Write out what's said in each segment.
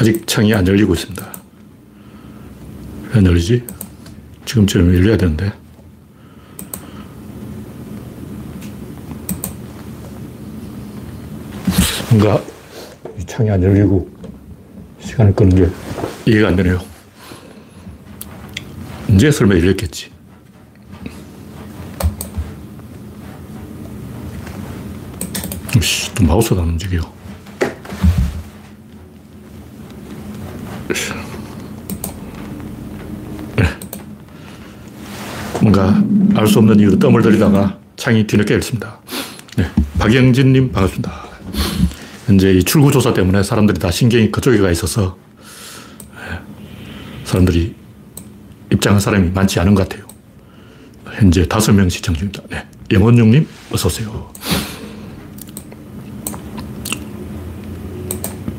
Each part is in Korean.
아직 창이 안 열리고 있습니다. 왜안 열리지? 지금쯤 열려야 되는데. 뭔가 이 창이 안 열리고 시간을 끄는 게 이해가 안 되네요. 이제 설마 열렸겠지. 또 마우스가 안 움직여. 뭔가 알 수 없는 이유로 뜸을 들이다가 창이 뒤늦게 열렸습니다. 네. 박영진님 반갑습니다. 현재 이 출구조사 때문에 사람들이 다 신경이 그쪽에 가 있어서 네. 사람들이 입장한 사람이 많지 않은 것 같아요. 현재 다섯 명 시청 중입니다. 네. 영원용님, 어서오세요.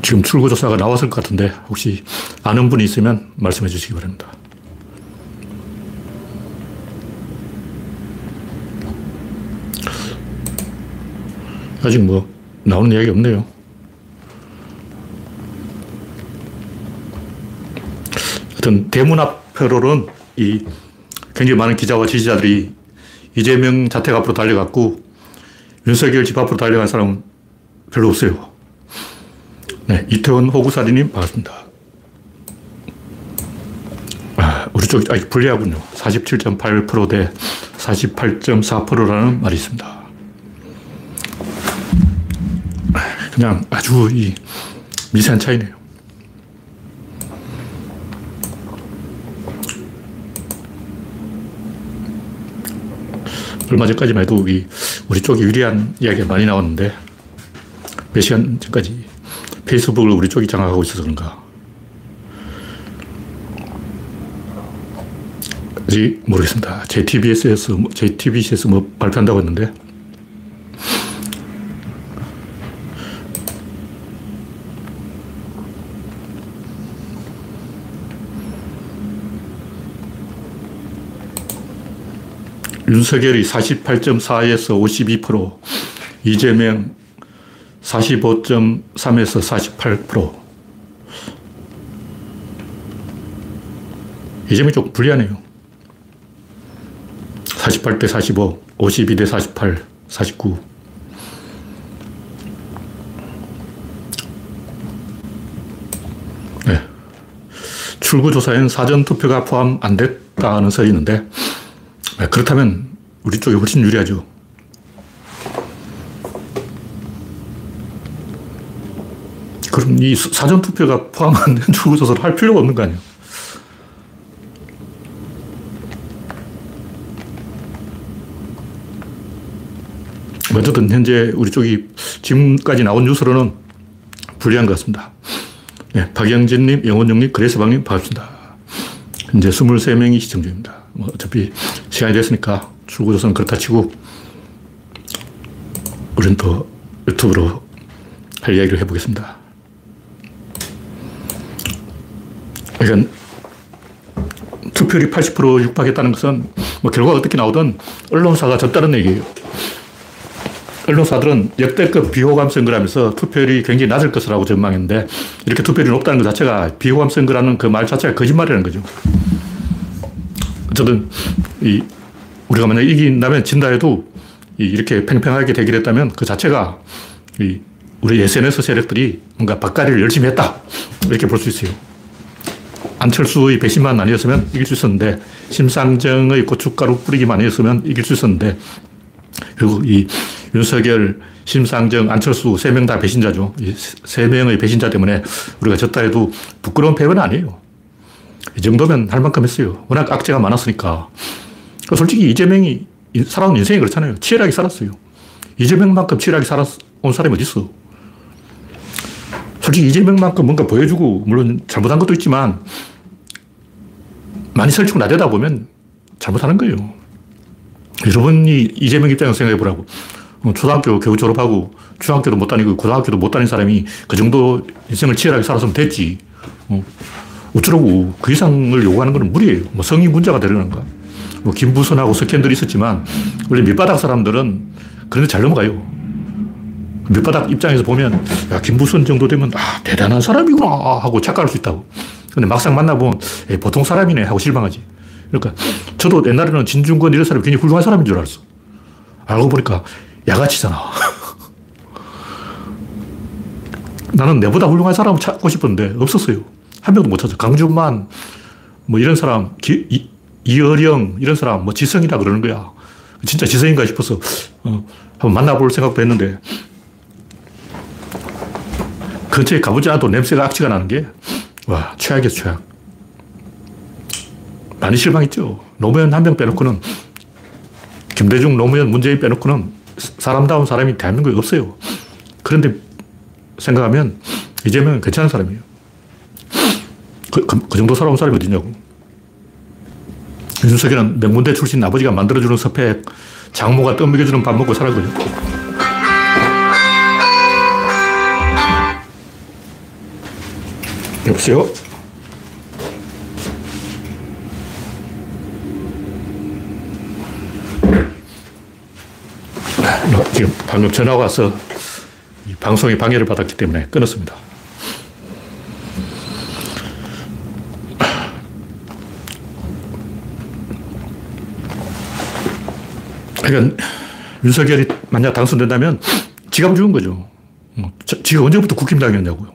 지금 출구조사가 나왔을 것 같은데 혹시 아는 분이 있으면 말씀해 주시기 바랍니다. 아직 뭐 나오는 이야기 없네요. 하여튼 대문 앞 표로는 이 굉장히 많은 기자와 지지자들이 이재명 자택 앞으로 달려갔고 윤석열 집 앞으로 달려간 사람은 별로 없어요. 네, 이태원 호구사리님 반갑습니다. 아, 우리 쪽이 아직 불리하군요. 47.8%대 48.4%라는 말이 있습니다. 그냥 아주 이 미세한 차이네요. 얼마 전까지만 해도 우리 쪽이 유리한 이야기가 많이 나왔는데 몇 시간 전까지 페이스북을 우리 쪽이 장악하고 있어서 그런가. 모르겠습니다. JTBS에서, JTBC에서 뭐 발표한다고 했는데 윤석열이 48.4에서 52%, 이재명 45.3에서 48%. 이재명이 좀 불리하네요. 48대 45, 52대 48, 49. 네. 출구조사에는 사전투표가 포함 안 됐다는 설이 있는데, 네, 그렇다면 우리 쪽이 훨씬 유리하죠. 그럼 이 사전투표가 포함 안된 출구조사를 할 필요가 없는 거 아니에요. 어쨌든 현재 우리 쪽이 지금까지 나온 뉴스로는 불리한 것 같습니다. 네, 박영진님, 영원영님, 그레스방님 반갑습니다. 현재 23명이 시청 중입니다. 뭐 어차피 시간이 됐으니까 출구조사는 그렇다 치고 우리는 또 유튜브로 할 이야기를 해보겠습니다. 그러니까 투표율이 80% 육박했다는 것은 뭐 결과가 어떻게 나오든 언론사가 졌다는 얘기예요. 언론사들은 역대급 비호감 선거라면서 투표율이 굉장히 낮을 것이라고 전망했는데 이렇게 투표율이 높다는 것 자체가 비호감 선거라는 그 말 자체가 거짓말이라는 거죠. 어쨌든 이 우리가 만약 이긴다면 진다 해도 이렇게 팽팽하게 대결했다면 그 자체가 이 우리 SNS 세력들이 뭔가 박가리를 열심히 했다. 이렇게 볼 수 있어요. 안철수의 배신만 아니었으면 이길 수 있었는데, 심상정의 고춧가루 뿌리기만 아니었으면 이길 수 있었는데, 그리고 이 윤석열, 심상정, 안철수 세 명 다 배신자죠. 이세 명의 배신자 때문에 우리가 졌다 해도 부끄러운 패배는 아니에요. 이 정도면 할 만큼 했어요. 워낙 악재가 많았으니까. 솔직히 이재명이 살아온 인생이 그렇잖아요. 치열하게 살았어요. 이재명만큼 치열하게 살아온 사람이 어디 있어? 솔직히 이재명만큼 뭔가 보여주고, 물론 잘못한 것도 있지만, 많이 설치고 나대다 보면 잘못하는 거예요. 여러분이 이재명 입장에서 생각해 보라고. 초등학교 교육 졸업하고 중학교도 못 다니고 고등학교도 못 다닌 사람이 그 정도 인생을 치열하게 살았으면 됐지. 어. 어쩌라고 그 이상을 요구하는 건 무리예요. 뭐 성이 문제가 되려는가. 뭐 김부선하고 스캔들이 있었지만 원래 밑바닥 사람들은 그런데 잘 넘어가요. 밑바닥 입장에서 보면, 야, 김부선 정도 되면, 아, 대단한 사람이구나 하고 착각할 수 있다고. 근데 막상 만나보면, 에이, 보통 사람이네 하고 실망하지. 그러니까, 저도 옛날에는 진중권 이런 사람이 굉장히 훌륭한 사람인 줄 알았어. 알고 보니까 야가치잖아. 나는 내보다 훌륭한 사람을 찾고 싶었는데 없었어요. 한 명도 못 찾아. 강준만, 뭐 이런 사람, 기, 이, 이어령, 이런 사람, 뭐 지성이라 그러는 거야. 진짜 지성인가 싶어서, 어, 한번 만나볼 생각도 했는데, 근처에 가보지 않아도 냄새가 악취가 나는 게, 와, 최악이었어, 최악. 많이 실망했죠. 노무현 한 명 빼놓고는, 김대중, 노무현, 문재인 빼놓고는 사람다운 사람이 대한민국에 없어요. 그런데 생각하면 이재명은 괜찮은 사람이에요. 그, 그, 그 정도 살아온 사람이 어디냐고. 윤석열은 명문대 출신 아버지가 만들어주는 스펙, 장모가 떡 먹여주는 밥 먹고 살은 거죠. 여보세요? 지금 방금 전화가 와서 방송에 방해를 받았기 때문에 끊었습니다. 그러니까 윤석열이 만약 당선된다면 지가 죽은 거죠. 뭐, 지가 언제부터 국힘당이었냐고요.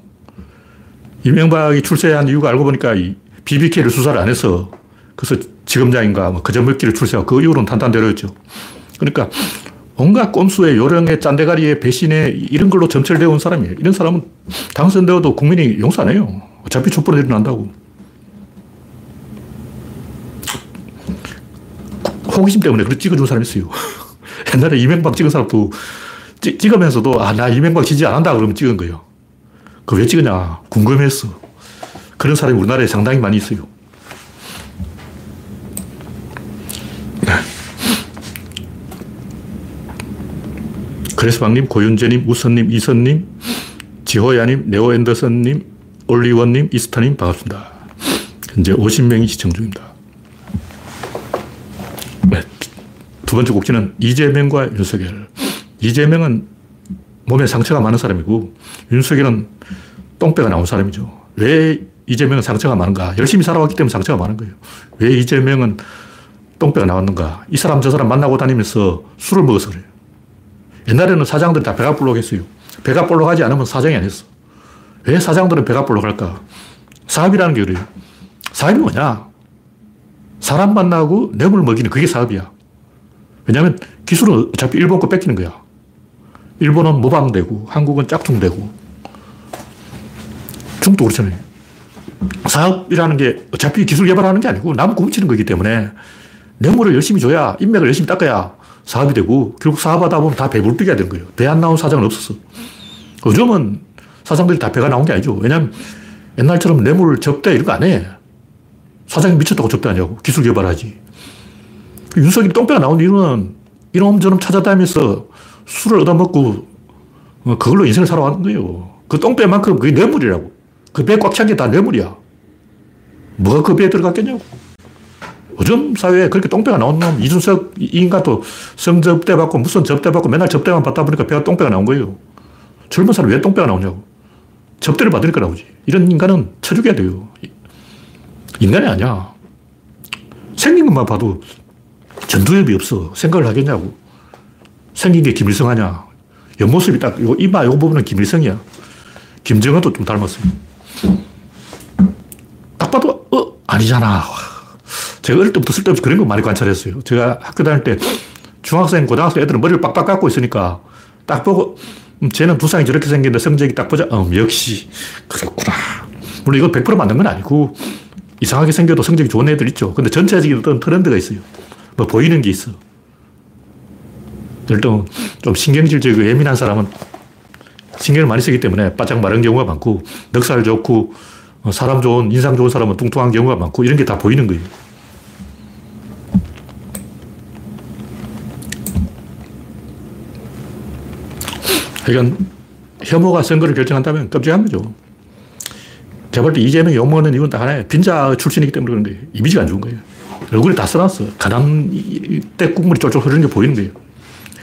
이명박이 출세한 이유가 알고 보니까 이 BBK를 수사를 안 해서 그래서 지검장인가 뭐 그저 먹기를 출세하고 그 이후로는 탄탄대로였죠. 그러니까 온갖 꼼수에 요령에 짠대가리에 배신에 이런 걸로 점철되어 온 사람이에요. 이런 사람은 당선되어도 국민이 용서 안 해요. 어차피 촛불은 일어난다고. 호기심 때문에 그렇게 찍어준 사람이 있어요. 옛날에 이명박 찍은 사람도 찍, 찍으면서도 아, 나 이명박 지지 안 한다 그러면 찍은 거예요. 그 왜 찍으냐. 궁금했어. 그런 사람이 우리나라에 상당히 많이 있어요. 그레스방님, 고윤재님, 우선님, 이선님, 지호야님, 네오 앤더슨님, 올리원님, 이스타님 반갑습니다. 현재 50명이 시청 중입니다. 네, 두 번째 곡지는 이재명과 윤석열. 이재명은 몸에 상처가 많은 사람이고 윤석열은 똥배가 나온 사람이죠. 왜 이재명은 상처가 많은가? 열심히 살아왔기 때문에 상처가 많은 거예요. 왜 이재명은 똥배가 나왔는가? 이 사람 저 사람 만나고 다니면서 술을 먹어서 그래요. 옛날에는 사장들이 다 배가 볼록했어요. 배가 볼록하지 않으면 사장이 아니었어. 왜 사장들은 배가 볼록할까? 사업이라는 게 그래요. 사업이 뭐냐? 사람 만나고 뇌물 먹이는 그게 사업이야. 왜냐하면 기술은 어차피 일본 거 뺏기는 거야. 일본은 모방되고 한국은 짝퉁되고 중도 그렇잖아요. 사업이라는 게 어차피 기술 개발하는 게 아니고 남 훔치는 거기 때문에 뇌물을 열심히 줘야 인맥을 열심히 닦아야 사업이 되고 결국 사업하다 보면 다 배불뚝이가 되는 거예요. 배 안 나온 사장은 없었어. 요즘은 사장들이 다 배가 나온 게 아니죠. 왜냐하면 옛날처럼 뇌물 접대 이런 거 안 해. 사장이 미쳤다고 접대하냐고. 기술 개발하지. 윤석이 똥배가 나온 이유는 이놈 저놈 찾아다니면서 술을 얻어먹고 어, 그걸로 인생을 살아왔는 거예요. 그 똥배만큼 그게 뇌물이라고. 그 배 꽉 찬 게 다 뇌물이야. 뭐가 그 배에 들어갔겠냐고. 요즘 사회에 그렇게 똥배가 나온 놈, 이준석 이 인간도 성접대 받고 무슨 접대 받고 맨날 접대만 받다 보니까 배가 똥배가 나온 거예요. 젊은 사람 왜 똥배가 나오냐고. 접대를 받으니까 나오지. 이런 인간은 쳐죽여야 돼요. 인간이 아니야. 생긴 것만 봐도 전두엽이 없어. 생각을 하겠냐고. 생긴 게 김일성 하냐. 옆모습이 딱, 요 이마, 요 부분은 김일성이야. 김정은도 좀 닮았어요. 딱 봐도, 어, 아니잖아. 제가 어릴 때부터 쓸데없이 그런 거 많이 관찰했어요. 제가 학교 다닐 때 중학생, 고등학생 애들은 머리를 빡빡 깎고 있으니까 딱 보고, 음, 쟤는 두상이 저렇게 생겼는데 성적이 딱 보자. 음, 역시, 그렇구나. 물론 이거 100% 맞는 건 아니고, 이상하게 생겨도 성적이 좋은 애들 있죠. 근데 전체적인 어떤 트렌드가 있어요. 뭐 보이는 게 있어. 일단 좀 신경질적이고 예민한 사람은 신경을 많이 쓰기 때문에 바짝 마른 경우가 많고, 넉살 좋고, 어, 사람 좋은, 인상 좋은 사람은 뚱뚱한 경우가 많고, 이런 게 다 보이는 거예요. 그러니까 혐오가 선거를 결정한다면 끔찍한 거죠. 제가 볼때 이재명이 욕먹는 이유는 딱 하나예요. 빈자 출신이기 때문에 그런 거예요. 이미지가 안 좋은 거예요. 얼굴에 다 써놨어. 가난 때 국물이 쫄쫄 흐르는 게 보이는 거예요.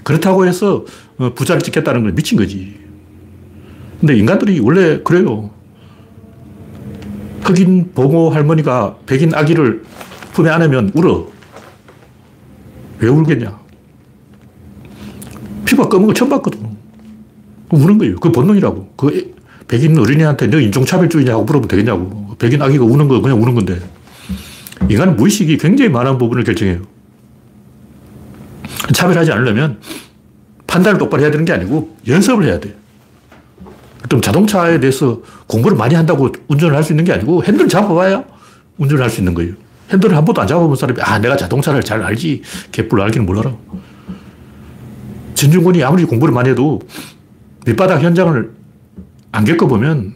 그렇다고 해서 어, 부자를 찍겠다는 건 미친 거지. 근데 인간들이 원래 그래요. 흑인 보모 할머니가 백인 아기를 품에 안으면 울어. 왜 울겠냐? 피부가 검은 거 처음 봤거든. 우는 거예요. 그 본능이라고. 그 백인 어린이한테 너 인종차별주의냐고 물어보면 되겠냐고. 백인 아기가 우는 거 그냥 우는 건데. 인간은 무의식이 굉장히 많은 부분을 결정해요. 차별하지 않으려면 판단을 똑바로 해야 되는 게 아니고 연습을 해야 돼. 좀 자동차에 대해서 공부를 많이 한다고 운전을 할 수 있는 게 아니고 핸들 잡아봐야 운전을 할 수 있는 거예요. 핸들을 한 번도 안 잡아본 사람이 아 내가 자동차를 잘 알지 개뿔 알기는 몰라라. 진중권이 아무리 공부를 많이 해도 밑바닥 현장을 안 겪어보면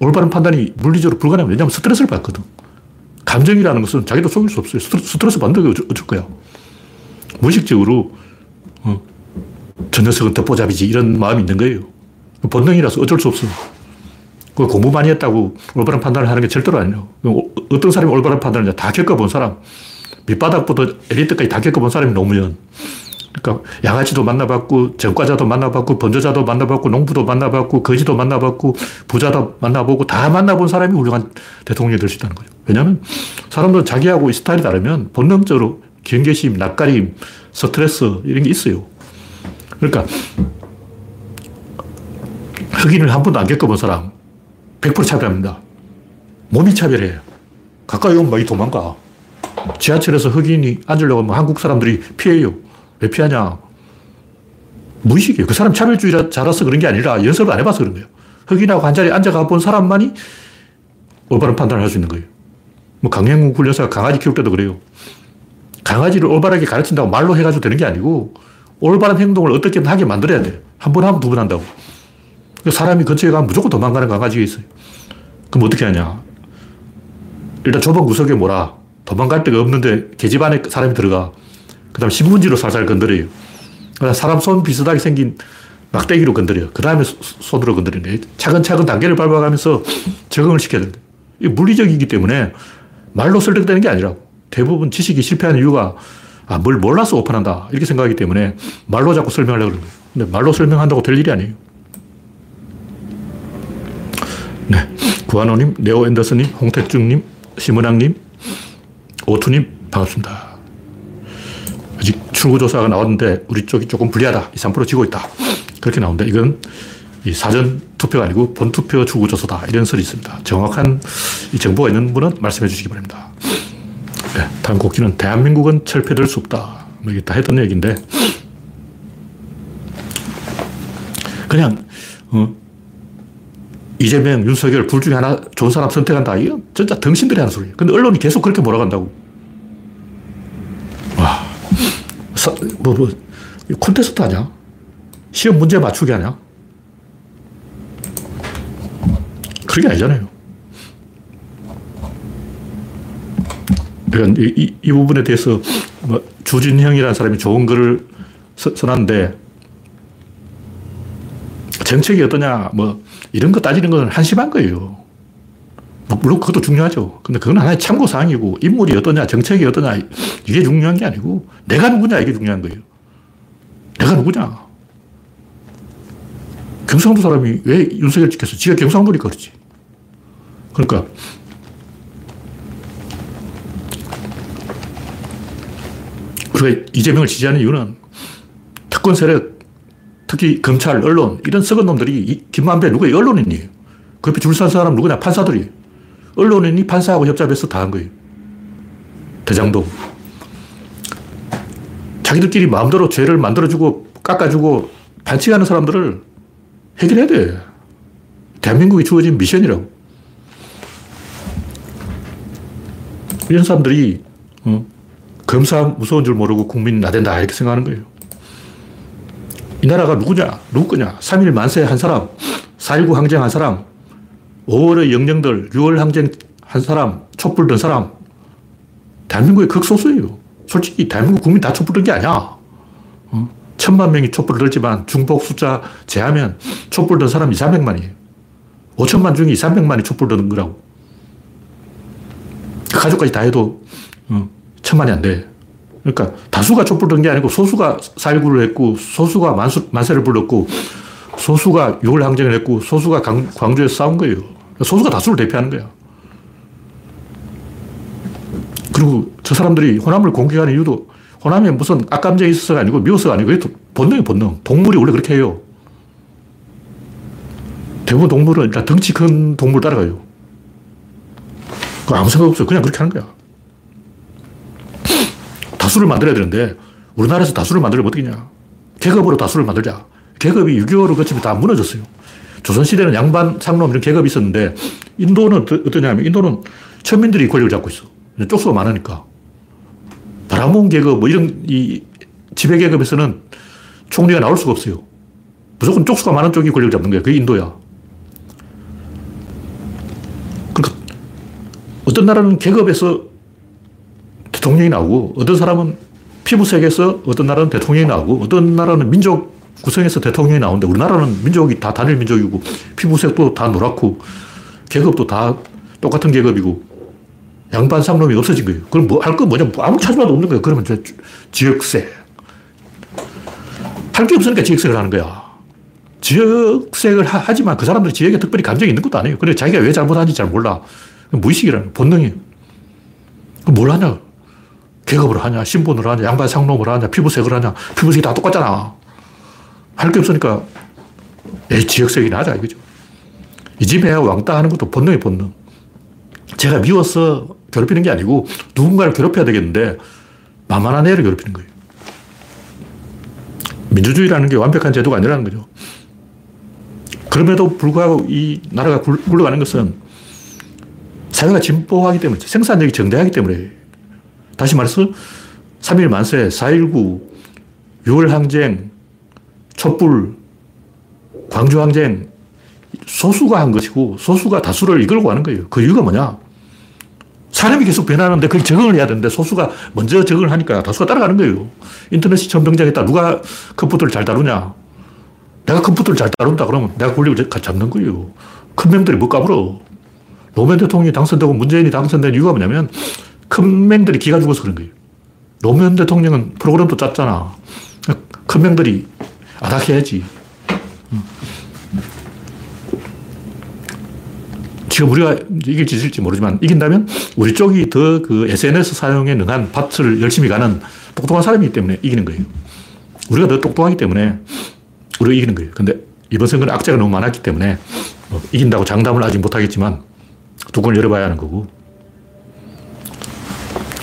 올바른 판단이 물리적으로 불가능해. 왜냐하면 스트레스를 받거든. 감정이라는 것은 자기도 속일 수 없어요. 스트레스 받는 게 어쩔 거야. 무의식적으로 어, 저 녀석은 덮보잡이지 이런 마음이 있는 거예요. 본능이라서 어쩔 수 없어. 그 공부 많이 했다고 올바른 판단을 하는 게 절대로 아니에요. 어떤 사람이 올바른 판단을 다 겪어본 사람, 밑바닥부터 엘리트까지 다 겪어본 사람이 노무현. 그러니까 양아치도 만나봤고, 전과자도 만나봤고, 번저자도 만나봤고, 농부도 만나봤고, 거지도 만나봤고, 부자도 만나보고, 다 만나본 사람이 훌륭한 대통령이 될 수 있다는 거죠. 왜냐하면 사람들은 자기하고 스타일이 다르면 본능적으로 경계심, 낯가림, 스트레스 이런 게 있어요. 그러니까 흑인을 한 번도 안 겪어본 사람 100% 차별합니다. 몸이 차별해요. 가까이 오면 막 도망가. 지하철에서 흑인이 앉으려고 하면 한국 사람들이 피해요. 왜 피하냐? 무의식이에요. 그 사람 차별주의라 잘라서 그런 게 아니라 연습을 안 해봐서 그런 거예요. 흑인하고 한 자리에 앉아가 본 사람만이 올바른 판단을 할 수 있는 거예요. 뭐 강행군 굴려서 강아지 키울 때도 그래요. 강아지를 올바르게 가르친다고 말로 해가지고 되는 게 아니고 올바른 행동을 어떻게든 하게 만들어야 돼. 한번 하면 두 번 한다고. 사람이 근처에 가면 무조건 도망가는 강아지가 있어요. 그럼 어떻게 하냐. 일단 좁은 구석에 뭐라. 도망갈 데가 없는데 계집 안에 사람이 들어가. 그 다음에 신문지로 살살 건드려요. 그다음 사람 손 비슷하게 생긴 막대기로 건드려요. 그 다음에 손으로 거예요. 차근차근 단계를 밟아가면서 적응을 시켜야 된다. 이 물리적이기 때문에 말로 설득되는 게 아니라고. 대부분 지식이 실패하는 이유가 아, 뭘 몰라서 오픈한다. 이렇게 생각하기 때문에 말로 자꾸 설명하려고 그러는 거예요. 근데 말로 설명한다고 될 일이 아니에요. 네. 구한호님, 네오 앤더슨님, 홍택중님, 심은학님, 오투님, 반갑습니다. 출구조사가 나왔는데 우리 쪽이 조금 불리하다. 2, 3% 지고 있다. 그렇게 나온다. 이건 이 사전 투표가 아니고 본투표 출구조사다. 이런 설이 있습니다. 정확한 이 정보가 있는 분은 말씀해 주시기 바랍니다. 네, 다음 곡기는 대한민국은 철폐될 수 없다. 뭐 이게 다 했던 얘기인데, 그냥, 어, 이재명, 윤석열 둘 중에 하나 좋은 사람 선택한다. 이건 진짜 덩신들이 하는 소리예요. 근데 언론이 계속 그렇게 몰아간다고. 와, 사, 뭐, 뭐, 콘테스트 하냐? 시험 문제 맞추기 하냐? 그런 게 아니잖아요. 그러니까 이, 이, 이 부분에 대해서 뭐 주진형이라는 사람이 좋은 글을 써, 놨는데 정책이 어떠냐 뭐 이런 거 따지는 건 한심한 거예요. 뭐 물론 그것도 중요하죠. 근데 그건 하나의 참고사항이고 인물이 어떠냐 정책이 어떠냐 이게 중요한 게 아니고 내가 누구냐 이게 중요한 거예요. 내가 누구냐. 경상도 사람이 왜 윤석열 찍혔어? 지가 경상도니까 그렇지. 그러니까 우리가 이재명을 지지하는 이유는 특권 세력, 특히 검찰, 언론, 이런 썩은 놈들이 김만배 누가 언론인이에요. 그 옆에 줄 선 사람 누구냐? 판사들이. 언론인이 판사하고 협잡해서 다 한 거예요. 대장동. 자기들끼리 마음대로 죄를 만들어주고 깎아주고 반칙하는 사람들을 해결해야 돼. 대한민국이 주어진 미션이라고. 이런 사람들이 어, 검사 무서운 줄 모르고 국민 나댄다 이렇게 생각하는 거예요. 이 나라가 누구냐? 누구 거냐? 3일 만세 한 사람, 4.19 항쟁 한 사람, 5월의 영령들, 6월 항쟁 한 사람, 촛불 든 사람. 대한민국의 극소수예요. 솔직히 대한민국 국민 다 촛불 든 게 아니야. 어? 천만 명이 촛불을 들지만 중복 숫자 제하면 촛불 든 사람 2, 300만이에요. 5천만 중에 2, 300만이 촛불 든 거라고. 그 가족까지 다 해도 어, 천만이 안 돼. 그러니까 다수가 촛불 든 게 아니고 소수가 살구를 했고 소수가 만수, 만세를 불렀고 소수가 6월 항쟁을 했고 소수가 강, 광주에서 싸운 거예요. 소수가 다수를 대표하는 거야. 그리고 저 사람들이 호남을 공격하는 이유도 호남에 무슨 악감정이 있어서가 아니고 미워서가 아니고 본능이 본능. 동물이 원래 그렇게 해요. 대부분 동물은 일단 덩치 큰 동물 따라가요. 아무 생각 없어요. 그냥 그렇게 하는 거야. 다수를 만들어야 되는데 우리나라에서 다수를 만들면 어떻겠냐. 계급으로 다수를 만들자. 계급이 6.25를 거치면 다 무너졌어요. 조선시대는 양반, 상놈 이런 계급이 있었는데 인도는 어떠냐면 인도는 천민들이 권력을 잡고 있어. 쪽수가 많으니까. 바라몬 계급 뭐 이런 이 지배 계급에서는 총리가 나올 수가 없어요. 무조건 쪽수가 많은 쪽이 권력을 잡는 거야. 그게 인도야. 그러니까 어떤 나라는 계급에서 대통령이 나오고 어떤 사람은 피부색에서 어떤 나라는 대통령이 나오고 어떤 나라는 민족 구성에서 대통령이 나오는데 우리나라는 민족이 다 단일 민족이고 피부색도 다 노랗고 계급도 다 똑같은 계급이고 양반 상놈이 없어진 거예요. 그럼 뭐 할 거 뭐냐? 뭐 아무 찾아봐도 없는 거예요. 그러면 이제 지역세. 할 게 없으니까 지역세를 하는 거야. 지역색을 하, 지만그 사람들이 지역에 특별히 감정이 있는 것도 아니에요. 그래 자기가 왜 잘못하는지 잘 몰라. 무의식이라는 본능이에요. 뭘 하냐? 계급으로 하냐? 신분으로 하냐? 양반 상놈으로 하냐? 피부색을 하냐? 피부색이 다 똑같잖아. 할 게 없으니까 에 지역색이나 하자 이거죠. 이 집에 왕따 하는 것도 본능이 본능. 제가 미워서 괴롭히는 게 아니고 누군가를 괴롭혀야 되겠는데 만만한 애를 괴롭히는 거예요. 민주주의라는 게 완벽한 제도가 아니라는 거죠. 그럼에도 불구하고 이 나라가 굴러가는 것은 사회가 진보하기 때문에 생산력이 정대하기 때문에 다시 말해서 3일 만세, 4.19, 6월 항쟁, 촛불, 광주 항쟁 소수가 한 것이고 소수가 다수를 이끌고 가는 거예요. 그 이유가 뭐냐? 사람이 계속 변하는데 그걸 적응을 해야 되는데 소수가 먼저 적응을 하니까 다수가 따라가는 거예요. 인터넷이 처음 등장했다. 누가 컴퓨터를 잘 다루냐? 내가 컴퓨터를 잘 다룬다 그러면 내가 권력을 잡는 거예요. 큰 맹들이 못 까불어. 노무현 대통령이 당선되고 문재인이 당선된 이유가 뭐냐면 큰 맹들이 기가 죽어서 그런 거예요. 노무현 대통령은 프로그램도 짰잖아. 큰 맹들이 아닥해야지. 지금 우리가 이길지 질지 모르지만 이긴다면 우리 쪽이 더 그 SNS 사용에 능한 밭을 열심히 가는 똑똑한 사람이기 때문에 이기는 거예요. 우리가 더 똑똑하기 때문에 우리가 이기는 거예요. 근데 이번 선거는 악재가 너무 많았기 때문에 뭐 이긴다고 장담을 아직 못하겠지만 두건을 열어봐야 하는 거고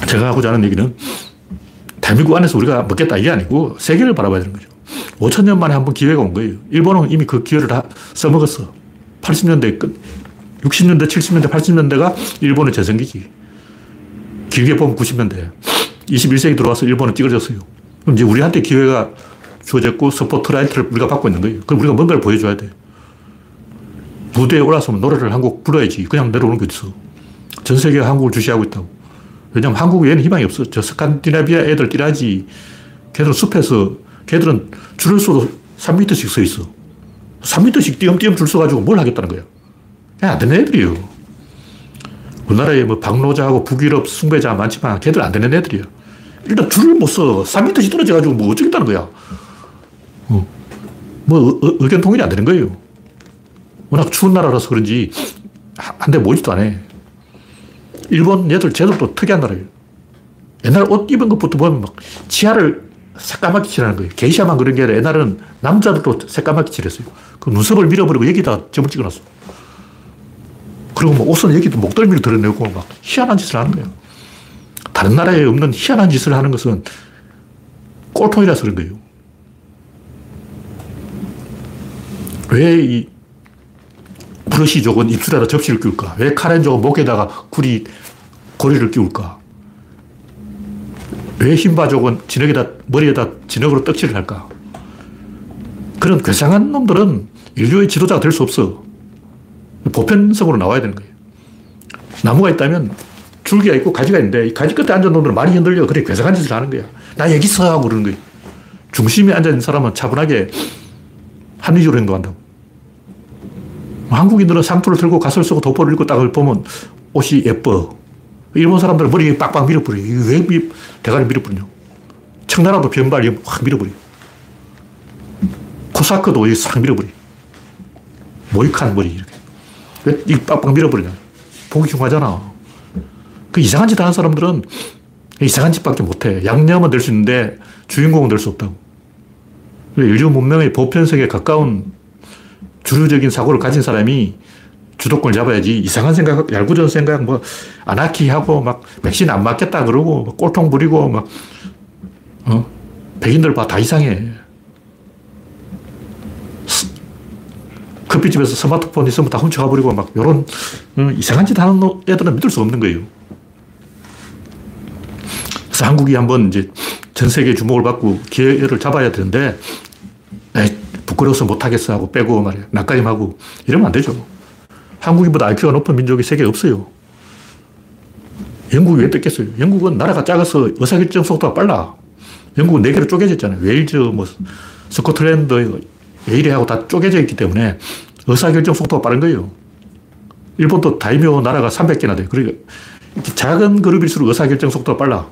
제가 하고자 하는 얘기는 대한민국 안에서 우리가 먹겠다 이게 아니고 세계를 바라봐야 되는 거죠. 5천 년 만에 한 번 기회가 온 거예요. 일본은 이미 그 기회를 다 써먹었어. 80년대 끝, 60년대, 70년대, 80년대가 일본의 재생기지. 길게 보면 90년대. 21세기 들어와서 일본은 찌그러졌어요. 그럼 이제 우리한테 기회가 주어졌고 스포트라이트를 우리가 받고 있는 거예요. 그럼 우리가 뭔가를 보여줘야 돼. 무대에 올라서면 노래를 한 곡 불러야지. 그냥 내려오는 게 있어. 전 세계가 한국을 주시하고 있다고. 왜냐면 한국 에는 희망이 없어. 저 스칸디나비아 애들 뛰라지. 걔들은 숲에서, 걔들은 줄을 서도 3m씩 서 있어. 3m씩 띄엄띄엄 줄 서가지고 뭘 하겠다는 거야. 그냥 안 되는 애들이에요. 우리나라에 뭐 박노자하고 북유럽 숭배자 많지만 걔들 안 되는 애들이야. 일단 줄을 못 서. 3m씩 떨어져가지고 뭐 어쩌겠다는 거야. 어. 뭐 의, 의견 통일이 안 되는 거예요. 워낙 추운 나라라서 그런지 한 대 모이지도 않아. 일본 얘들 제도도 특이한 나라예요. 옛날 옷 입은 것부터 보면 막 치아를 새까맣게 칠하는 거예요. 게이샤만 그런 게 아니라 옛날에는 남자들도 새까맣게 칠했어요. 그 눈썹을 밀어버리고 여기다 점을 찍어놨어. 그리고 뭐 옷은 여기도 목덜미를 드러내고 막 희한한 짓을 하는 거예요. 다른 나라에 없는 희한한 짓을 하는 것은 꼴통이라서 그런 거예요. 왜 이 브러쉬족은 입술에다 접시를 끼울까? 왜 카렌족은 목에다가 구리, 고리를 끼울까? 왜 흰바족은 진흙에다, 머리에다 진흙으로 떡칠을 할까? 그런 괴상한 놈들은 인류의 지도자가 될 수 없어. 보편성으로 나와야 되는 거예요. 나무가 있다면 줄기가 있고 가지가 있는데 이 가지 끝에 앉은 놈들은 많이 흔들려. 그래, 괴상한 짓을 하는 거야. 나 여기 있어! 하고 그러는 거예요. 중심에 앉아있는 사람은 차분하게 합리적으로 행동한다고. 한국인들은 상투를 들고 가설 쓰고 도포를 입고 딱 보면 옷이 예뻐. 일본 사람들은 머리 빡빡 밀어버려. 왜 미, 대가리 밀어버리냐. 청나라도 변발 확 밀어버려. 코사크도 싹 밀어버려. 모이칸 머리. 이렇게. 왜? 이 빡빡 밀어버리냐. 보기 흉하잖아. 그 이상한 짓 하는 사람들은 이상한 짓밖에 못해. 양념은 될 수 있는데 주인공은 될 수 없다고. 인류 문명의 보편성에 가까운 주류적인 사고를 가진 사람이 주도권을 잡아야지 이상한 생각, 얄궂은 생각, 뭐, 아나키하고 막 백신 안 맞겠다 그러고 꼴통 부리고 막, 어? 백인들 봐, 다 이상해. 커피집에서 스마트폰 있으면 다 훔쳐가 버리고 막, 요런, 어, 이상한 짓 하는 애들은 믿을 수 없는 거예요. 그래서 한국이 한번 이제 전 세계 주목을 받고 기회를 잡아야 되는데, 에이, 부끄러워서 못하겠어 하고 빼고 말이야. 낯가림하고 이러면 안 되죠. 한국인보다 IQ가 높은 민족이 세계에 없어요. 영국이 왜 뺏겼어요? 영국은 나라가 작아서 의사결정 속도가 빨라. 영국은 네 개로 쪼개졌잖아요. 웨일즈, 뭐, 스코틀랜드, 웨일리하고 다 쪼개져 있기 때문에 의사결정 속도가 빠른 거예요. 일본도 다이묘 나라가 300개나 돼. 그러니까 작은 그룹일수록 의사결정 속도가 빨라.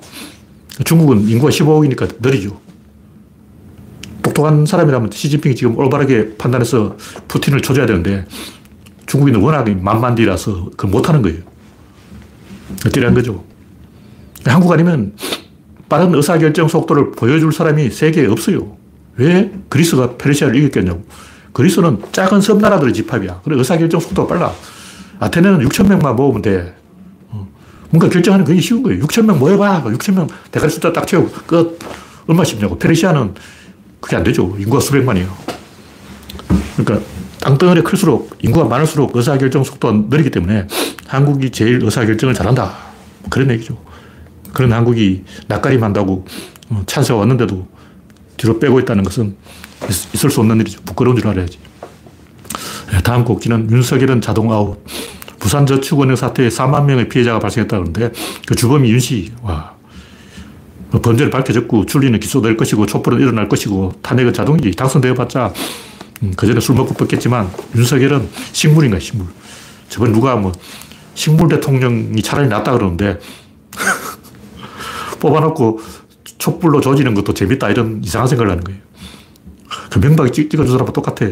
중국은 인구가 15억이니까 느리죠. 똑똑한 사람이라면 시진핑이 지금 올바르게 판단해서 푸틴을 쳐줘야 되는데 중국인은 워낙 만만디라서 그걸 못하는 거예요. 어찌란 거죠. 한국 아니면 빠른 의사결정 속도를 보여줄 사람이 세계에 없어요. 왜 그리스가 페르시아를 이겼겠냐고. 그리스는 작은 섬나라들의 집합이야. 그래 의사결정 속도가 빨라. 아테네는 6천 명만 모으면 돼. 어. 뭔가 결정하는 게 쉬운 거예요. 6천 명 모여봐. 6천 명 대가리 숫자 딱 채우고 끝. 얼마 쉽냐고. 페르시아는 그게 안 되죠. 인구가 수백만이에요. 그러니까 땅덩어리 클수록 인구가 많을수록 의사결정 속도가 느리기 때문에 한국이 제일 의사결정을 잘한다. 그런 얘기죠. 그런 한국이 낯가림 한다고 어, 찬스가 왔는데도 뒤로 빼고 있다는 것은 있을 수 없는 일이죠. 부끄러운 줄 알아야지. 네, 다음 꼭지는 윤석열은 자동 아웃. 부산 저축은행 사태에 4만 명의 피해자가 발생했다 그러는데 그 주범이 윤씨. 와. 뭐 범죄는 밝혀졌고 줄리는 기소될 것이고 촛불은 일어날 것이고 탄핵은 자동이지. 당선되어봤자 음, 그 전에 술 먹고 뻗겠지만 윤석열은 식물인 거야, 식물. 저번 누가 뭐 식물 대통령이 차라리 낫다 그러는데 뽑아놓고 촛불로 조지는 것도 재밌다 이런 이상한 생각을 하는 거예요. 그 명박이 찍, 어준 사람과 똑같아.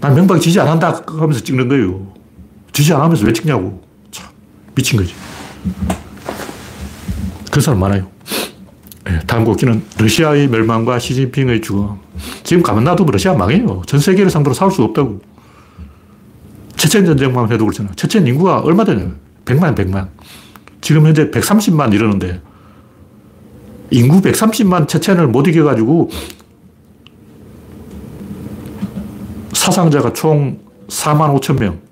난 명박이 지지 안 한다 하면서 찍는 거예요. 지지 안 하면서 왜 찍냐고. 참, 미친 거지. 그런 사람 많아요. 네, 다음 곡기는 러시아의 멸망과 시진핑의 죽음. 지금 가만 놔두면 러시아 망해요. 전 세계를 상대로 싸울 수 없다고. 체첸 전쟁만 해도 그렇잖아. 체첸 인구가 얼마 되냐? 100만, 100만. 지금 현재 130만 이러는데 인구 130만 체첸을 못 이겨가지고 사상자가 총 4만 5천 명.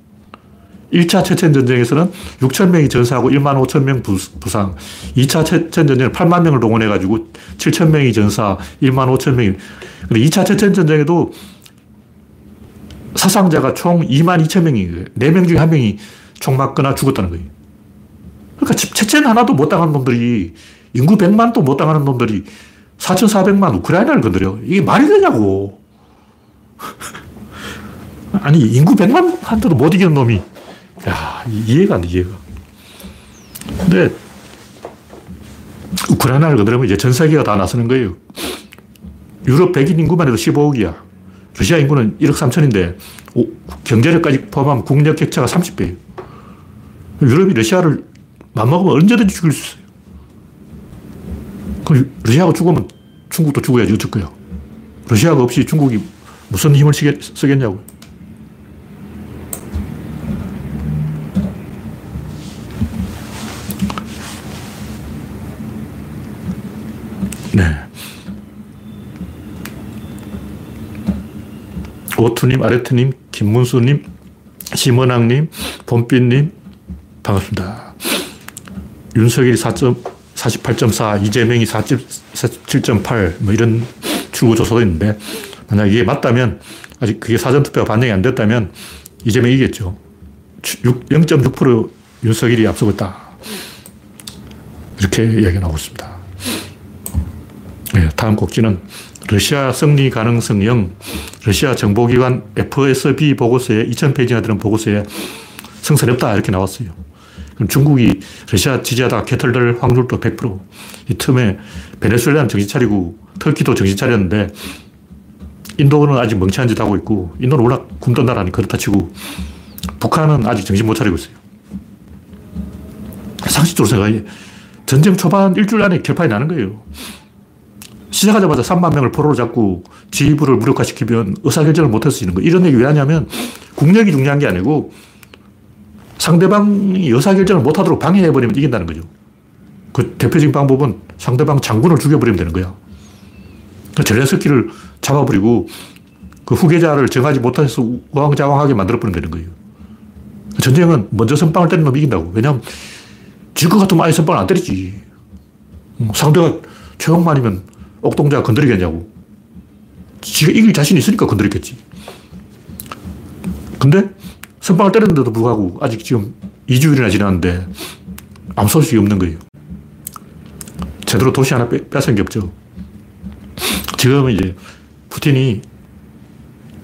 1차 체첸 전쟁에서는 6천 명이 전사하고 1만 5천 명 부상. 2차 체첸 전쟁에 8만 명을 동원해가지고 7천 명이 전사, 1만 5천 명이. 근데 2차 체첸 전쟁에도 사상자가 총 2만 2천 명이에요. 4명 중에 1명이 총 맞거나 죽었다는 거예요. 그러니까 체첸 하나도 못 당한 놈들이 인구 100만도 못 당하는 놈들이 4,400만 우크라이나를 건드려. 이게 말이 되냐고. 아니, 인구 100만 한테도 못 이기는 놈이 야, 이해가 안 돼, 이해가. 근데, 우크라이나를 건드리면 이제 전 세계가 다 나서는 거예요. 유럽 백인 인구만 해도 15억이야. 러시아 인구는 1억 3천인데, 경제력까지 포함하면 국력 격차가 30배예요. 유럽이 러시아를 맘먹으면 언제든지 죽일 수 있어요. 그럼 러시아가 죽으면 중국도 죽어야지 어쩔 거야. 러시아가 없이 중국이 무슨 힘을 쓰겠냐고. 오투님, 아레트님, 김문수님, 심원학님, 봄빛님, 반갑습니다. 윤석열이 48.4, 이재명이 47.8, 뭐 이런 출구조사도 있는데, 만약 이게 맞다면, 아직 그게 사전투표가 반영이 안 됐다면, 이재명이 이겠죠. 0.6% 윤석열이 앞서고 있다. 이렇게 이야기가 나오고 있습니다. 네, 다음 곡지는 러시아 승리 가능성 0, 러시아 정보기관 FSB 보고서에 2000페이지나 되는 보고서에 승산이 없다 이렇게 나왔어요. 그럼 중국이 러시아 지지하다가 개털될 확률도 100%. 이 틈에 베네수엘라는 정신 차리고 터키도 정신 차렸는데 인도는 아직 멍청한 짓 하고 있고, 인도는 워낙 굶던 나라니 그렇다 치고, 북한은 아직 정신 못 차리고 있어요. 상식적으로 생각해. 전쟁 초반 일주일 안에 결판이 나는 거예요. 시작하자마자 3만 명을 포로로 잡고 지휘부를 무력화시키면 의사결정을 못할 수 있는 거. 이런 얘기 왜 하냐면 국력이 중요한 게 아니고 상대방이 의사결정을 못하도록 방해해버리면 이긴다는 거죠. 그 대표적인 방법은 상대방 장군을 죽여버리면 되는 거야. 그 젤렌스키를 잡아버리고 그 후계자를 정하지 못해서 우왕좌왕하게 만들어버리면 되는 거예요. 전쟁은 먼저 선빵을 때리는 놈이 이긴다고. 왜냐하면 질 것 같으면 아예 선빵을 안 때리지. 음, 상대가 최홍만이면 옥동자가 건드리겠냐고. 지가 이길 자신이 있으니까 건드렸겠지. 근데 선빵을 때렸는데도 불구하고 아직 지금 2주일이나 지났는데 아무 소식이 없는 거예요. 제대로 도시 하나 뺏은 게 없죠. 지금 이제 푸틴이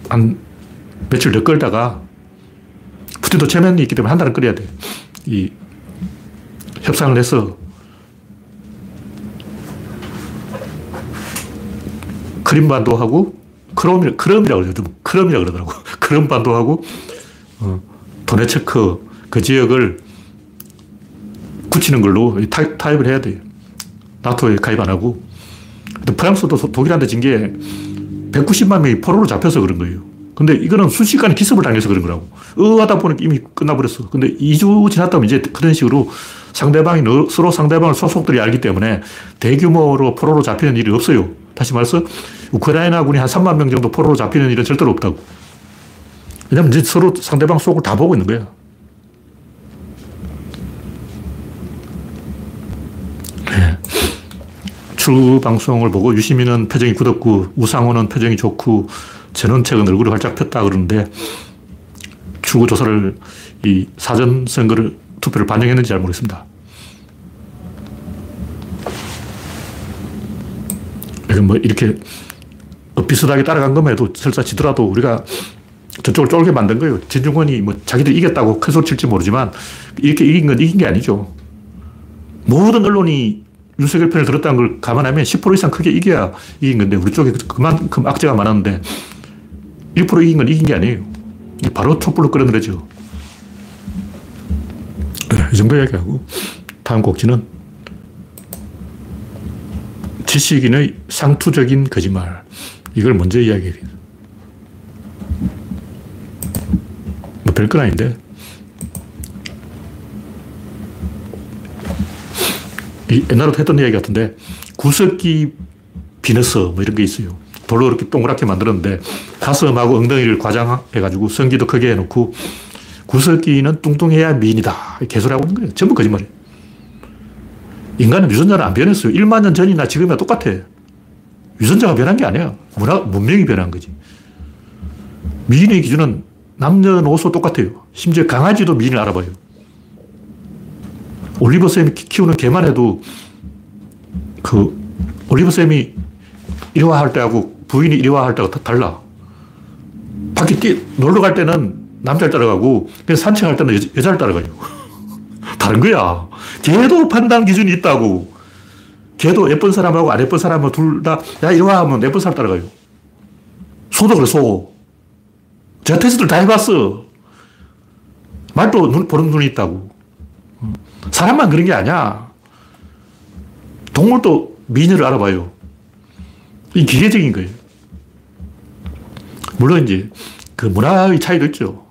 한 며칠 더 끌다가 푸틴도 체면이 있기 때문에 한 달은 끌어야 돼. 이 협상을 해서 크림반도하고 크롬이, 크럼이라고 그러죠. 크럼이라고 그러더라고. 크럼반도하고 어, 도네츠크 그 지역을 굳히는 걸로 타협, 타협을 해야 돼요. 나토에 가입 안 하고. 프랑스도 독일한테 진 게 190만 명이 포로로 잡혀서 그런 거예요. 근데 이거는 순식간에 기습을 당해서 그런 거라고. 으하다 보니까 이미 끝나버렸어. 근데 2주 지났다면 이제 그런 식으로 상대방이 서로 상대방을 소속들이 알기 때문에 대규모로 포로로 잡히는 일이 없어요. 다시 말해서 우크라이나군이 한 3만 명 정도 포로로 잡히는 일은 절대로 없다고. 왜냐면 이제 서로 상대방 속을 다 보고 있는 거야. 네. 출 방송을 보고 유시민은 표정이 굳었고 우상호는 표정이 좋고 전원책은 얼굴이 활짝 폈다 그러는데 출구 조사를 이 사전 선거를 투표를 반영했는지 잘 모르겠습니다. 뭐 이렇게 비슷하게 따라간 것만 해도 설사 지더라도 우리가 저쪽을 쫄게 만든 거예요. 진중권이 뭐 자기들 이겼다고 큰 소리 칠지 모르지만 이렇게 이긴 건 이긴 게 아니죠. 모든 언론이 윤석열 편을 들었다는 걸 감안하면 10% 이상 크게 이겨야 이긴 건데 우리 쪽에 그만큼 악재가 많았는데 1% 이긴 건 이긴 게 아니에요. 바로 촛불로 끌어내려죠. 네, 이 정도 이야기하고 다음 곡지는 지식인의 상투적인 거짓말. 이걸 먼저 이야기해요. 뭐 별건 아닌데. 옛날에 했던 이야기 같은데, 구석기 비너스 뭐 이런 게 있어요. 돌로 이렇게 동그랗게 만들었는데, 가슴하고 엉덩이를 과장해가지고 성기도 크게 해놓고, 구석기는 뚱뚱해야 미인이다. 개소리하고 있는 거예요. 전부 거짓말이에요. 인간은 유전자를 안 변했어요. 1만 년 전이나 지금이나 똑같아. 유전자가 변한 게 아니야. 문화, 문명이 변한 거지. 미인의 기준은 남녀노소 똑같아요. 심지어 강아지도 미인을 알아봐요. 올리버 쌤이 키우는 개만 해도 그 올리버 쌤이 1화 때하고 부인이 1화 할 때가 달라. 밖에 뛰, 놀러 갈 때는 남자를 따라가고 산책할 때는 여, 여자를 따라가요. 다른 거야. 걔도 판단 기준이 있다고. 걔도 예쁜 사람하고 안 예쁜 사람하고 둘 다, 야, 이리 와 하면 예쁜 사람 따라가요. 소도 그래, 소. 제가 테스트를 다 해봤어. 말도 눈, 보는 눈이 있다고. 사람만 그런 게 아니야. 동물도 미녀를 알아봐요. 이 기계적인 거예요. 물론 이제 그 문화의 차이도 있죠.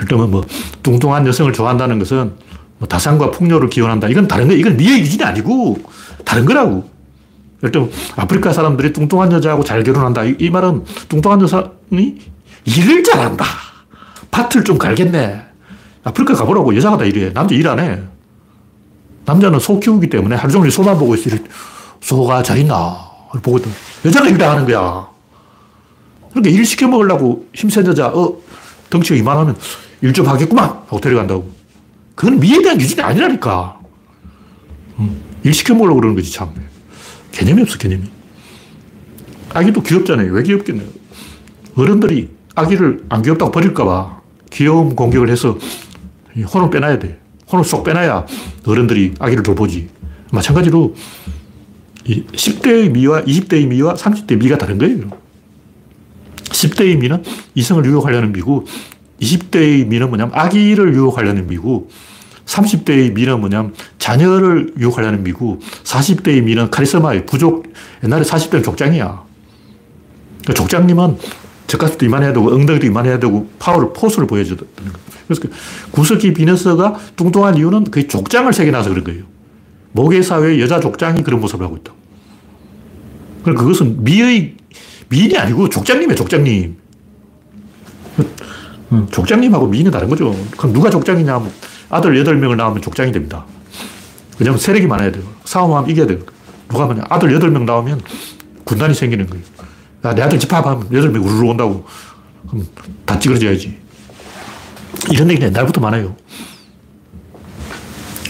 일단 뭐 뚱뚱한 여성을 좋아한다는 것은 뭐 다산과 풍요를 기원한다. 이건 다른 거, 이건 미의 기준이 아니고 다른 거라고. 일단 아프리카 사람들이 뚱뚱한 여자하고 잘 결혼한다. 이, 이 말은 뚱뚱한 여성이 일을 잘한다. 밭을 좀 갈겠네. 아프리카 가보라고 여자가 다 일해. 남자 일 안 해. 남자는 소 키우기 때문에 하루 종일 소만 보고 있어. 소가 잘 있나? 보고 있던 여자가 일을 하는 거야. 그러니까 일 시켜 먹으려고 힘센 여자, 어, 덩치가 이만하면 일 좀 하겠구만! 하고 데려간다고. 그건 미에 대한 기준이 아니라니까. 음, 일 시켜 먹으려고 그러는 거지, 참. 개념이 없어, 개념이. 아기도 귀엽잖아요. 왜 귀엽겠네요. 어른들이 아기를 안 귀엽다고 버릴까봐 귀여움 공격을 해서 혼을 빼놔야 돼. 혼을 쏙 빼놔야 어른들이 아기를 돌보지. 마찬가지로 10대의 미와 20대의 미와 30대의 미가 다른 거예요. 10대의 미는 이성을 유혹하려는 미고 20대의 미는 뭐냐면 아기를 유혹하려는 미고 30대의 미는 뭐냐면 자녀를 유혹하려는 미고 40대의 미는 카리스마의 부족 옛날에 40대는 족장이야. 그러니까 족장님은 젖가슴도 이만해야 되고 엉덩이도 이만해야 되고 파워를 포스를 보여줘야 되는 거예요. 그래서 그 구석기 비너스가 뚱뚱한 이유는 그 족장을 새겨놔서 그런 거예요. 모계 사회의 여자 족장이 그런 모습을 하고 있다. 그러니까 그것은 미의 미인이 아니고 족장님이에요, 족장님. 음, 족장님하고 미인은 다른 거죠. 그럼 누가 족장이냐 하면 아들 8명을 낳으면 족장이 됩니다. 왜냐하면 세력이 많아야 돼요. 싸움하면 이겨야 돼요. 누가 하면 아들 8명 나오면 군단이 생기는 거예요. 야, 내 아들 집합하면 8명 우르르 온다고. 그럼 다 찌그러져야지. 이런 얘기는 옛날부터 많아요.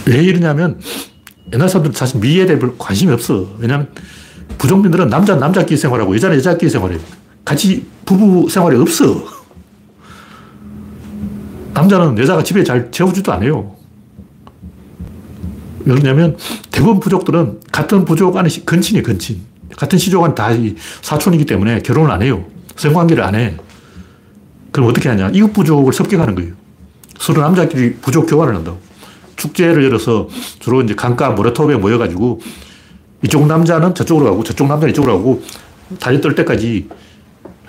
왜 이러냐면 옛날 사람들은 사실 미에 대해 관심이 없어. 왜냐하면 부족민들은 남자 남자끼리 생활하고 여자는 여자끼리 생활해요. 같이 부부 생활이 없어. 남자는 여자가 집에 잘 재워주지도 않아요. 왜냐면 대부분 부족들은 같은 부족 안에 근친이에요, 근친. 같은 시족 안에 다 사촌이기 때문에 결혼을 안 해요. 성관계를 안 해. 그럼 어떻게 하냐. 이웃 부족을 섭격하는 거예요. 서로 남자끼리 부족 교환을 한다고. 축제를 열어서 주로 이제 강가 모래톱에 모여가지고 이쪽 남자는 저쪽으로 가고 저쪽 남자는 이쪽으로 가고 다리 떨 때까지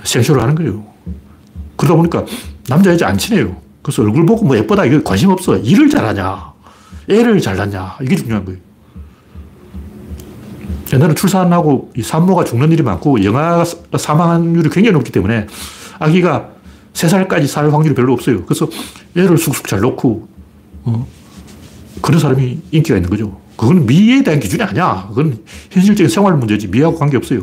생쇼를 하는 거예요. 그러다 보니까 남자 여자 안 친해요. 그래서 얼굴 보고 뭐 예쁘다 이거 관심 없어. 일을 잘하냐, 애를 잘 낳냐 이게 중요한 거예요. 옛날에 출산하고 이 산모가 죽는 일이 많고 영아 사망률이 굉장히 높기 때문에 아기가 3살까지 살 확률이 별로 없어요. 그래서 애를 쑥쑥 잘 놓고 어, 그런 사람이 인기가 있는 거죠. 그건 미에 대한 기준이 아니야. 그건 현실적인 생활 문제지 미하고 관계없어요.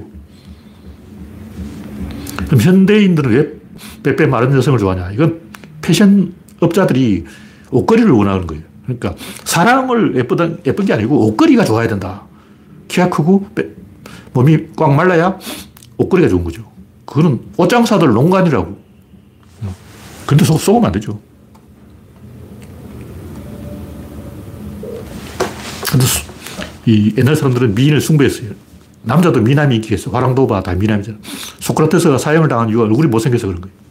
그럼 현대인들은 왜 빼빼 마른 여성을 좋아하냐? 이건 패션 업자들이 옷걸이를 원하는 거예요. 그러니까 사람을 예쁘다, 예쁜 게 아니고 옷걸이가 좋아야 된다. 키가 크고 몸이 꽉 말라야 옷걸이가 좋은 거죠. 그거는 옷장사들 농간이라고. 근데 속, 속으면 안 되죠. 근데 이 옛날 사람들은 미인을 숭배했어요. 남자도 미남이 인기가 있어. 화랑도바 다 미남이잖아. 소크라테스가 사형을 당한 이유가 얼굴이 못생겨서 그런 거예요.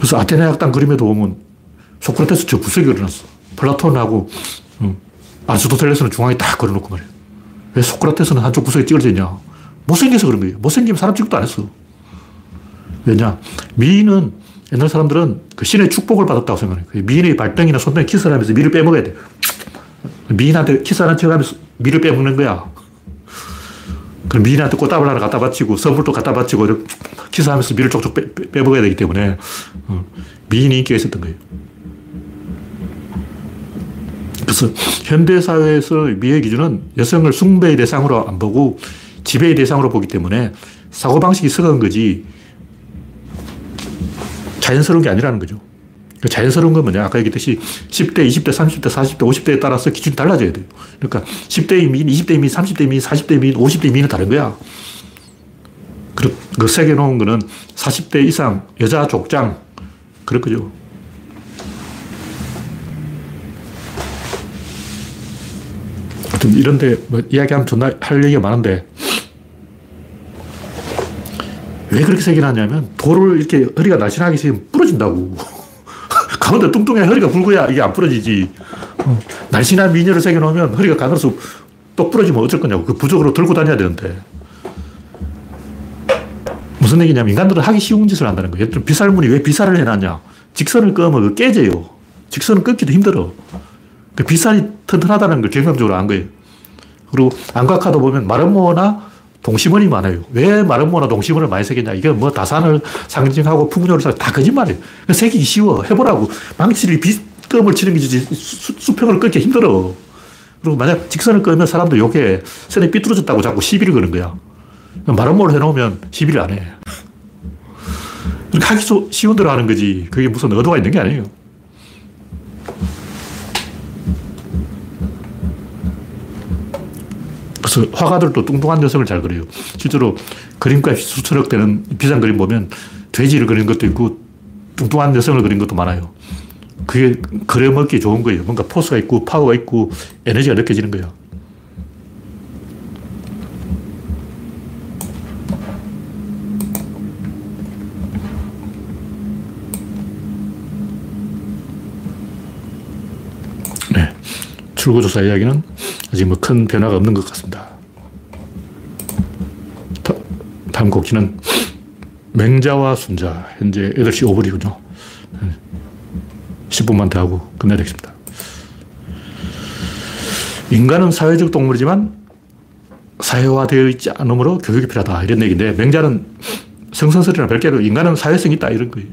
그래서 아테네 학당 그림에도 보면 소크라테스 저 구석에 그려놨어. 플라톤하고 음, 아리스토텔레스는 중앙에 딱 그려놓고 말이야. 왜 소크라테스는 한쪽 구석에 찌그러져 있냐. 못생겨서 그런 거예요. 못생기면 사람 취급도 안 했어. 왜냐. 미인은 옛날 사람들은 그 신의 축복을 받았다고 생각해요. 그 미인의 발등이나 손등에 키스를 하면서 미를 빼먹어야 돼. 미인한테 키스하는 척 하면서 미를 빼먹는 거야. 그럼 미인한테 꽃다발 하나 갖다 바치고 선물도 갖다 바치고 키스하면서 미를 쪽쪽 빼, 빼, 먹어야 되기 때문에 어, 미인이 인기가 있었던 거예요. 그래서 현대사회에서 미의 기준은 여성을 숭배의 대상으로 안 보고 지배의 대상으로 보기 때문에 사고방식이 썩은 거지 자연스러운 게 아니라는 거죠. 그 자연스러운 건 뭐냐? 아까 얘기했듯이 10대, 20대, 30대, 40대, 50대에 따라서 기준이 달라져야 돼요. 그러니까 10대의 미인, 20대의 미인, 30대의 미인, 40대의 미인, 50대의 미인은 다른 거야. 그, 그 새겨놓은 거는 40대 이상 여자 족장, 그럴 거죠. 하여튼 이런데 뭐 이야기하면 존나 할 얘기가 많은데 왜 그렇게 새겨놨냐면 돌을 이렇게 허리가 날씬하게 새기면 부러진다고. 가운데 뚱뚱해 허리가 굵어야 이게 안 부러지지. 어. 날씬한 미녀를 새겨놓으면 허리가 가늘어서 또 부러지면 어쩔 거냐고. 그 부적으로 들고 다녀야 되는데. 무슨 얘기냐면 인간들은 하기 쉬운 짓을 한다는 거예요. 비살문이 왜 비살을 해놨냐. 직선을 끄면 깨져요. 직선을 끊기도 힘들어. 그 비살이 튼튼하다는 걸 경험적으로 안 거예요. 그리고 안과카도 보면 마름모나 동심원이 많아요. 왜 마름모나 동심원을 많이 새겼냐. 이게 뭐 다산을 상징하고 풍요를 다 거짓말이에요. 새기기 쉬워. 해보라고. 망치를 빗금을 치는 게 수, 수평을 끊기 힘들어. 그리고 만약 직선을 끄면 사람도 욕해. 선이 삐뚤어졌다고 자꾸 시비를 거는 거야. 마름모를 해놓으면 시비를 안 해. 하기 쉬운 대로 하는 거지. 그게 무슨 의도가 있는 게 아니에요. 그래서 화가들도 뚱뚱한 녀석을 잘 그려요. 실제로 그림값이 수천억 되는 비싼 그림 보면 돼지를 그린 것도 있고 뚱뚱한 여성을 그린 것도 많아요. 그게 그려먹기 좋은 거예요. 뭔가 포스가 있고 파워가 있고 에너지가 느껴지는 거예요. 네. 출구조사 이야기는 아직 뭐 큰 변화가 없는 것 같습니다. 다음 곡기는 맹자와 순자. 현재 8시 5분이군요. 10분만 더 하고 끝내야 되겠습니다. 인간은 사회적 동물이지만 사회화되어 있지 않으므로 교육이 필요하다. 이런 얘기인데, 맹자는 성선설이나 별개로 인간은 사회성이 있다. 이런 거예요.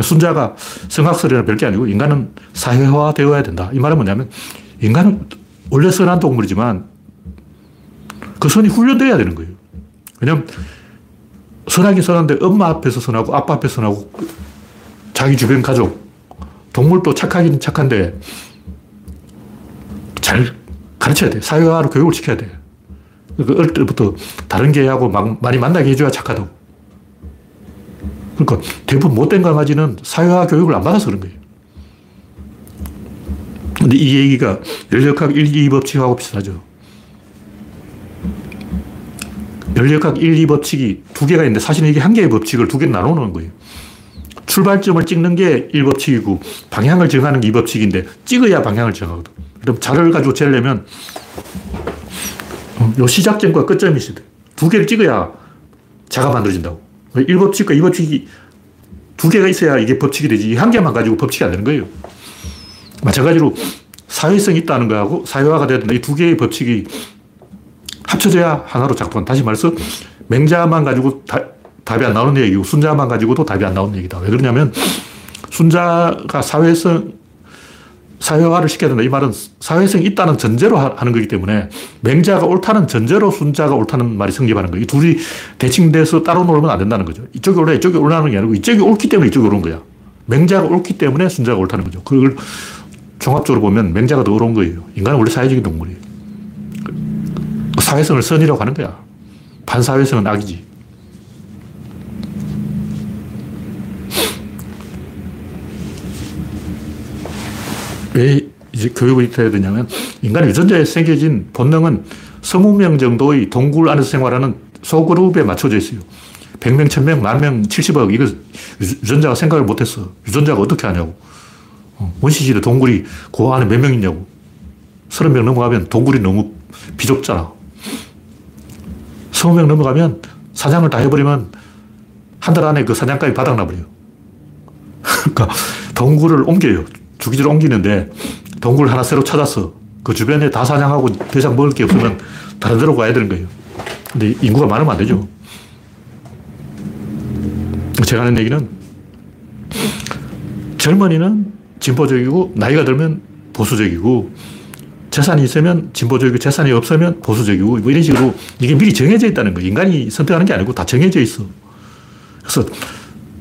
순자가 성학설이나 별게 아니고 인간은 사회화되어야 된다. 이 말은 뭐냐면 인간은 원래 선한 동물이지만 그 선이 훈련돼야 되는 거예요. 왜냐면 선하긴 선한데 엄마 앞에서 선하고 아빠 앞에서 선하고 자기 주변 가족, 동물도 착하긴 착한데 잘 가르쳐야 돼. 사회화로 교육을 시켜야 돼. 그 어릴 때부터 다른 개하고 많이 만나게 해줘야 착하다고. 그러니까 대부분 못된 강아지는 사회화 교육을 안 받아서 그런 거예요. 근데 이 얘기가 연력학 1, 2 법칙하고 비슷하죠. 연력학 1, 2 법칙이 두 개가 있는데 사실은 이게 한 개의 법칙을 두 개로 나누는 거예요. 출발점을 찍는 게 1법칙이고 방향을 정하는 게 2법칙인데 찍어야 방향을 정하거든. 그럼 자를 가지고 재려면 어, 요 시작점과 끝점이 있어야 돼. 두 개를 찍어야 자가 만들어진다고. 1법칙과 2법칙이 두 개가 있어야 이게 법칙이 되지. 한 개만 가지고 법칙이 안 되는 거예요. 마찬가지로 사회성이 있다는 거하고 사회화가 된다. 이두 개의 법칙이 합쳐져야 하나로 작동. 다시 말해서 맹자만 가지고 다, 답이 안 나오는 얘기고 순자만 가지고도 답이 안 나오는 얘기다. 왜 그러냐면 순자가 사회성, 사회화를 시켜야 된다. 이 말은 사회성이 있다는 전제로 하는 거기 때문에 맹자가 옳다는 전제로 순자가 옳다는 말이 성립하는 거예요. 이 둘이 대칭돼서 따로 놀면 안 된다는 거죠. 이쪽이 옳다, 이쪽이 옳다는 게 아니고 이쪽이 옳기 때문에 이쪽이 옳은 거야. 맹자가 옳기 때문에 순자가 옳다는 거죠. 그걸 종합적으로 보면 맹자가 더 옳은 거예요. 인간은 원래 사회적인 동물이에요. 사회성을 선이라고 하는 거야. 반사회성은 악이지. 왜 이제 교육이 돼야 되냐면 인간의 유전자에 새겨진 본능은 서무 명 정도의 동굴 안에서 생활하는 소그룹에 맞춰져 있어요. 100명, 1000명, 만명, 70억. 이거 유전자가 생각을 못했어. 유전자가 어떻게 하냐고. 어, 원시시대 동굴이 그 안에 몇 명 있냐고. 30명 넘어가면 동굴이 너무 비좁잖아. 20명 넘어가면 사냥을 다 해버리면 한 달 안에 그 사냥감이 바닥나버려요. 그러니까 동굴을 옮겨요. 주기적으로 옮기는데 동굴 하나 새로 찾았어. 그 주변에 다 사냥하고 더 이상 먹을 게 없으면 다른 데로 가야 되는 거예요. 근데 인구가 많으면 안 되죠. 제가 하는 얘기는 젊은이는 진보적이고 나이가 들면 보수적이고 재산이 있으면 진보적이고 재산이 없으면 보수적이고 뭐 이런 식으로 이게 미리 정해져 있다는 거예요. 인간이 선택하는 게 아니고 다 정해져 있어. 그래서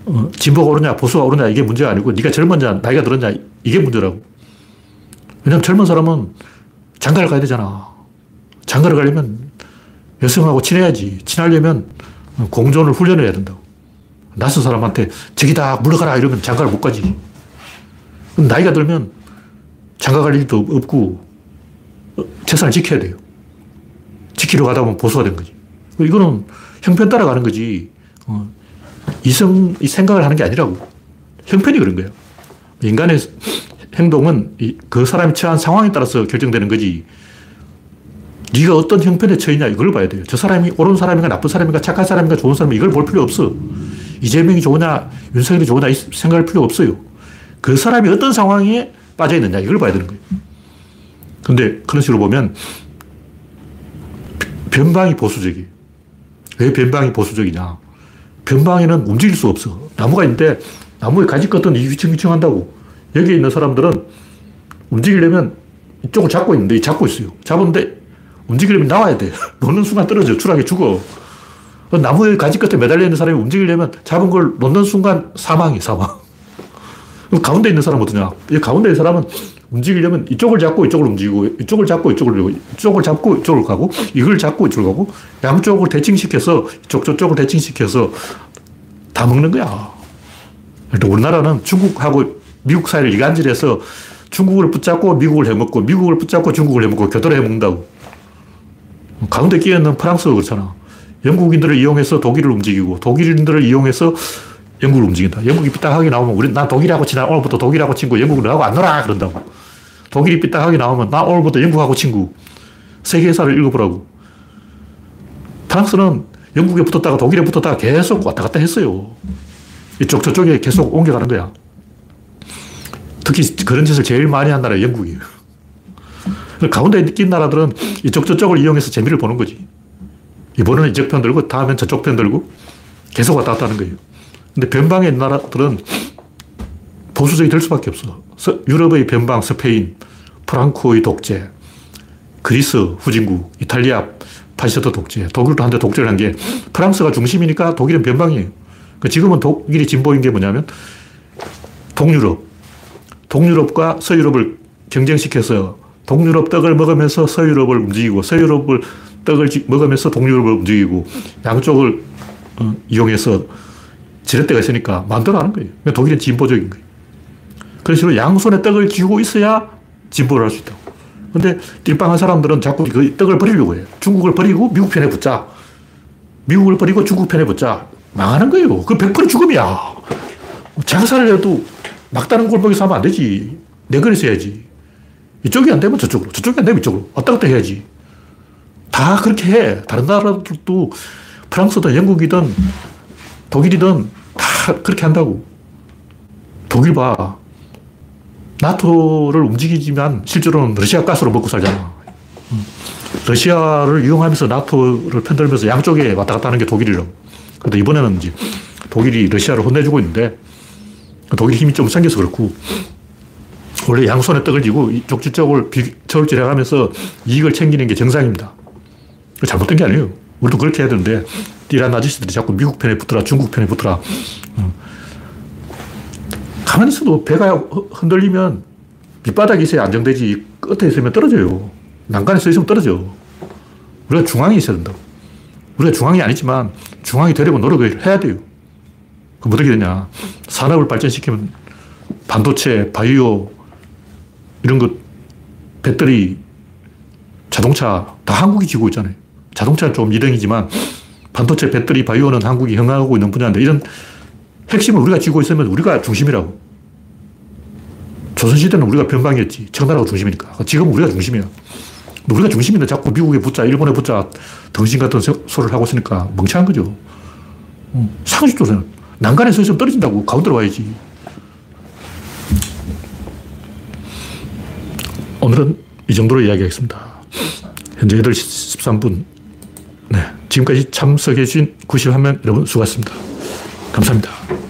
어, 진보가 오르냐 보수가 오르냐 이게 문제가 아니고 네가 젊었냐 나이가 들었냐 이게 문제라고. 왜냐면 젊은 사람은 장가를 가야 되잖아. 장가를 가려면 여성하고 친해야지. 친하려면 공존을 훈련해야 된다고. 낯선 사람한테 저기다 물러가라 이러면 장가를 못 가지. 나이가 들면 장가 갈 일도 없고 재산을 지켜야 돼요. 지키려 가다 보면 보수가 된 거지. 이거는 형편 따라가는 거지. 어, 이성, 이 생각을 하는 게 아니라고. 형편이 그런 거예요. 인간의 행동은 그 사람이 처한 상황에 따라서 결정되는 거지. 네가 어떤 형편에 처했냐 이걸 봐야 돼요. 저 사람이 옳은 사람인가 나쁜 사람인가 착한 사람인가 좋은 사람인가 이걸 볼 필요 없어. 이재명이 좋으냐 윤석열이 좋으냐 생각할 필요 없어요. 그 사람이 어떤 상황에 빠져 있느냐 이걸 봐야 되는 거예요. 근데 그런 식으로 보면 변방이 보수적이에요. 왜 변방이 보수적이냐? 변방에는 움직일 수 없어. 나무가 있는데 나무에 가지 껐더니 휘청휘청 한다고. 여기 있는 사람들은 움직이려면 이쪽을 잡고 있는데 잡고 있어요. 잡은데 움직이려면 나와야 돼. 놓는 순간 떨어져. 추락해 죽어. 나무에 가지 끝에 매달려 있는 사람이 움직이려면 잡은 걸 놓는 순간 사망이 사망. 가운데 있는 사람은 어떠냐? 이 가운데 있는 사람은 움직이려면 이쪽을 잡고 이쪽을 움직이고, 이쪽을 잡고 이쪽을 움직이고, 이쪽을 잡고 이쪽을 가고, 이걸 잡고 이쪽을 가고, 양쪽을 대칭시켜서, 이쪽, 저쪽을 대칭시켜서 다 먹는 거야. 그러니까 우리나라는 중국하고 미국 사이를 이간질해서 중국을 붙잡고 미국을 해먹고, 미국을 붙잡고 중국을 해먹고, 교도를 해먹는다고. 가운데 끼어있는 프랑스가 그렇잖아. 영국인들을 이용해서 독일을 움직이고, 독일인들을 이용해서 영국을 움직인다. 영국이 삐딱하게 나오면 우리, 난 독일하고 친다. 오늘부터 독일하고 친구, 영국을 하고 안 놀아. 그런다고. 독일이 삐딱하게 나오면 나 오늘부터 영국하고 친구. 세계사를 읽어보라고. 프랑스는 영국에 붙었다가 독일에 붙었다가 계속 왔다 갔다 했어요. 이쪽 저쪽에 계속 옮겨가는 거야. 특히 그런 짓을 제일 많이 한 나라가 영국이에요. 가운데 있는 나라들은 이쪽 저쪽을 이용해서 재미를 보는 거지. 이번에는 이쪽 편 들고 다음엔 저쪽 편 들고 계속 왔다 갔다 하는 거예요. 근데 변방의 나라들은 보수적이 될 수밖에 없어. 서, 유럽의 변방, 스페인, 프랑코의 독재, 그리스 후진국, 이탈리아 파시스트 독재, 독일도 한때 독재를 한 게 프랑스가 중심이니까 독일은 변방이에요. 그러니까 지금은 독일이 진보인 게 뭐냐면 동유럽, 동유럽과 서유럽을 경쟁시켜서 동유럽 떡을 먹으면서 서유럽을 움직이고 서유럽을 떡을 먹으면서 동유럽을 움직이고 양쪽을 어, 이용해서 지렛대가 있으니까 만들어 하는 거예요. 독일은 진보적인 거예요. 그런 식으로 양손에 떡을 쥐고 있어야 진보를 할 수 있다고. 근데 띨빵한 사람들은 자꾸 그 떡을 버리려고 해요. 중국을 버리고 미국 편에 붙자. 미국을 버리고 중국 편에 붙자. 망하는 거예요. 그 100% 죽음이야. 장사를 해도 막다른 골목에서 하면 안 되지. 내거리서 해야지. 이쪽이 안 되면 저쪽으로, 저쪽이 안 되면 이쪽으로. 왔다 갔다 해야지. 다 그렇게 해. 다른 나라들도 프랑스든 영국이든 독일이든 다 그렇게 한다고. 독일 봐. 나토를 움직이지만 실제로는 러시아 가스로 먹고 살잖아. 음. 러시아를 이용하면서 나토를 편들면서 양쪽에 왔다 갔다 하는 게 독일이라고. 근데 이번에는 이제 독일이 러시아를 혼내주고 있는데 독일 힘이 좀 생겨서 그렇고 원래 양손에 떡을 쥐고 이쪽 저쪽을 저울질 해가면서 이익을 챙기는 게 정상입니다. 잘못된 게 아니에요. 우리도 그렇게 해야 되는데 이란 아저씨들이 자꾸 미국 편에 붙더라 중국 편에 붙더라 음. 가만히 있어도 배가 흔들리면 밑바닥에 있어야 안정되지 끝에 있으면 떨어져요. 난간에 서 있으면 떨어져. 우리가 중앙에 있어야 된다고. 우리가 중앙이 아니지만 중앙이 되려고 노력을 해야 돼요. 그럼 어떻게 되냐. 산업을 발전시키면 반도체, 바이오, 이런 것, 배터리, 자동차 다 한국이 지고 있잖아요. 자동차는 좀 2등이지만 반도체, 배터리, 바이오는 한국이 흥하고 있는 분야인데 이런 핵심을 우리가 쥐고 있으면 우리가 중심이라고. 조선시대는 우리가 변방이었지. 청나라가 중심이니까. 지금 우리가 중심이야. 우리가 중심인데 자꾸 미국에 붙자, 일본에 붙자, 덩신 같은 소리를 하고 있으니까 멍청한 거죠. 음, 상식적으로 난간에 서 있으면 떨어진다고. 가운데로 와야지. 오늘은 이 정도로 이야기하겠습니다. 현재 8시 13분. 네. 지금까지 참석해주신 91명 여러분 수고하셨습니다. 감사합니다.